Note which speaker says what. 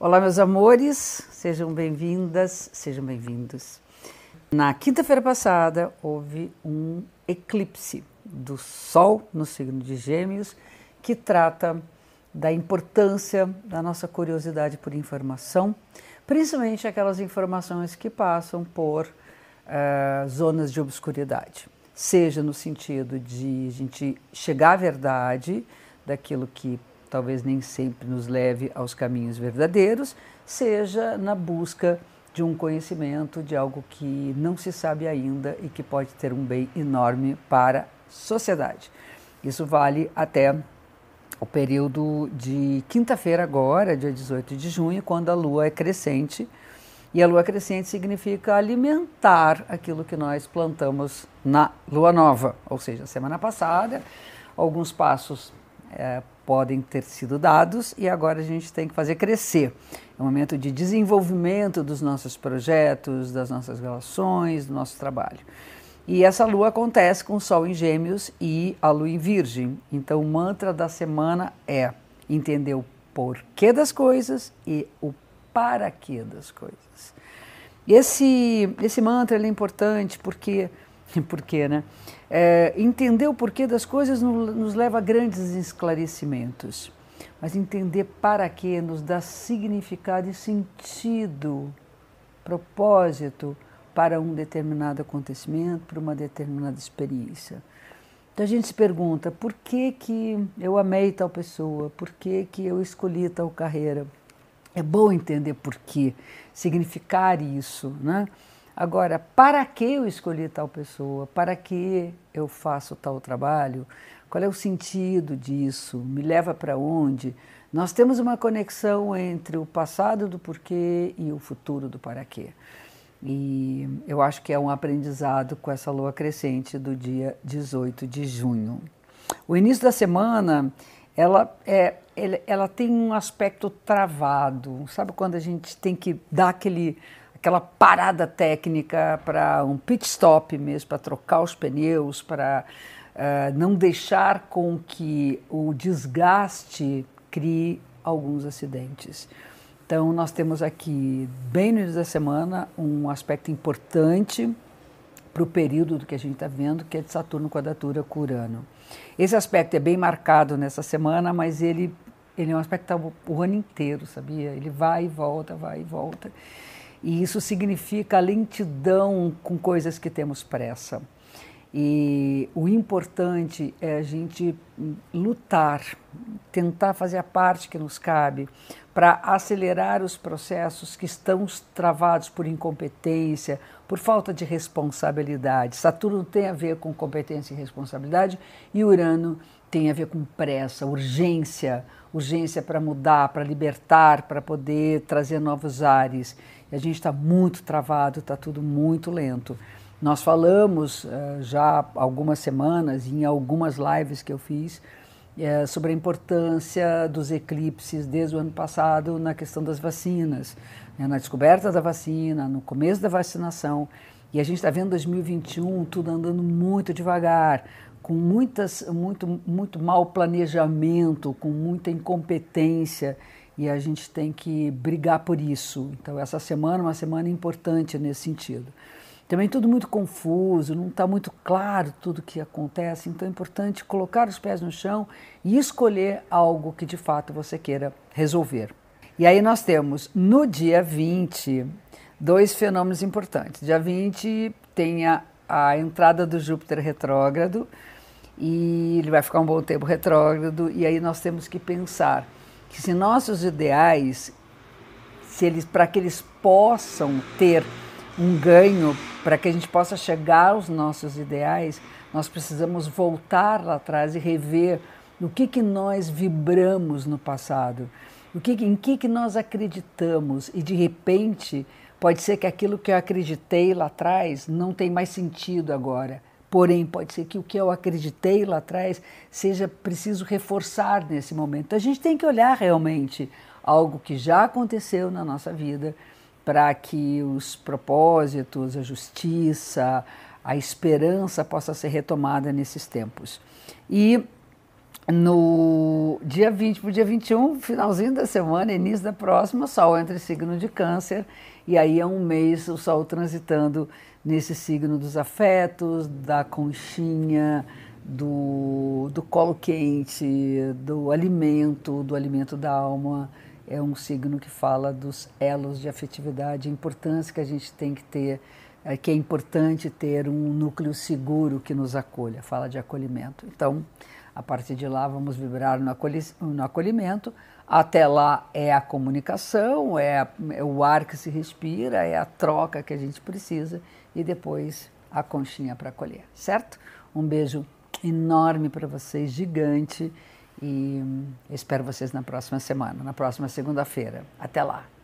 Speaker 1: Olá, meus amores, sejam bem-vindas, sejam bem-vindos. Na quinta-feira passada houve um eclipse do Sol no signo de Gêmeos que trata da importância da nossa curiosidade por informação, principalmente aquelas informações que passam por uh, zonas de obscuridade, seja no sentido de a gente chegar à verdade daquilo que talvez nem sempre nos leve aos caminhos verdadeiros, seja na busca de um conhecimento de algo que não se sabe ainda e que pode ter um bem enorme para a sociedade. Isso vale até o período de quinta-feira agora, dia 18 de junho, quando a lua é crescente. E a lua crescente significa alimentar aquilo que nós plantamos na lua nova, ou seja, semana passada, alguns passos é, podem ter sido dados e agora a gente tem que fazer crescer. É um momento de desenvolvimento dos nossos projetos, das nossas relações, do nosso trabalho. E essa lua acontece com o Sol em Gêmeos e a Lua em Virgem. Então, o mantra da semana é entender o porquê das coisas e o para quê das coisas. Esse, esse mantra é importante porque Por quê, né? É, entender o porquê das coisas nos leva a grandes esclarecimentos, mas entender para quê nos dá significado e sentido, propósito para um determinado acontecimento, para uma determinada experiência. Então a gente se pergunta, por que, que eu amei tal pessoa? Por que, que eu escolhi tal carreira? É bom entender por quê, significar isso, né? Agora, para que eu escolhi tal pessoa? Para que eu faço tal trabalho? Qual é o sentido disso? Me leva para onde? Nós temos uma conexão entre o passado do porquê e o futuro do para quê. E eu acho que é um aprendizado com essa lua crescente do dia 18 de junho. O início da semana, ela, é, ela tem um aspecto travado. Sabe quando a gente tem que dar aquele aquela parada técnica para um pit stop mesmo, para trocar os pneus, para uh, não deixar com que o desgaste crie alguns acidentes. Então, nós temos aqui, bem no início da semana, um aspecto importante para o período do que a gente está vendo, que é de Saturno quadratura com Urano. Esse aspecto é bem marcado nessa semana, mas ele, ele é um aspecto que está o ano inteiro, sabia? Ele vai e volta, vai e volta. E isso significa lentidão com coisas que temos pressa. E o importante é a gente lutar, tentar fazer a parte que nos cabe para acelerar os processos que estão travados por incompetência, por falta de responsabilidade. Saturno tem a ver com competência e responsabilidade e Urano tem a ver com pressa, urgência, urgência para mudar, para libertar, para poder trazer novos ares. E a gente está muito travado, está tudo muito lento. Nós falamos uh, já algumas semanas, em algumas lives que eu fiz, uh, sobre a importância dos eclipses desde o ano passado na questão das vacinas, né, na descoberta da vacina, no começo da vacinação. E a gente está vendo 2021 tudo andando muito devagar, com muitas, muito, muito mau planejamento, com muita incompetência e a gente tem que brigar por isso. Então, essa semana é uma semana importante nesse sentido. Também tudo muito confuso, não está muito claro tudo o que acontece, então é importante colocar os pés no chão e escolher algo que de fato você queira resolver. E aí nós temos no dia 20 dois fenômenos importantes. Dia 20 tem a, a entrada do Júpiter retrógrado e ele vai ficar um bom tempo retrógrado, e aí nós temos que pensar que se nossos ideais, se eles, para que eles possam ter um ganho, para que a gente possa chegar aos nossos ideais, nós precisamos voltar lá atrás e rever no que, que nós vibramos no passado, o que, em que, que nós acreditamos e de repente pode ser que aquilo que eu acreditei lá atrás não tem mais sentido agora. Porém, pode ser que o que eu acreditei lá atrás seja preciso reforçar nesse momento. A gente tem que olhar realmente algo que já aconteceu na nossa vida para que os propósitos, a justiça, a esperança possa ser retomada nesses tempos. E no dia 20 para o dia 21, finalzinho da semana, início da próxima, o Sol entra em signo de Câncer, e aí é um mês o Sol transitando nesse signo dos afetos, da conchinha, do, do colo quente, do alimento, do alimento da alma. É um signo que fala dos elos de afetividade, a importância que a gente tem que ter, é, que é importante ter um núcleo seguro que nos acolha, fala de acolhimento. Então, a partir de lá, vamos vibrar no, acolhi no acolhimento. Até lá é a comunicação, é, a, é o ar que se respira, é a troca que a gente precisa e depois a conchinha para acolher, certo? Um beijo enorme para vocês, gigante, e espero vocês na próxima semana, na próxima segunda-feira. Até lá!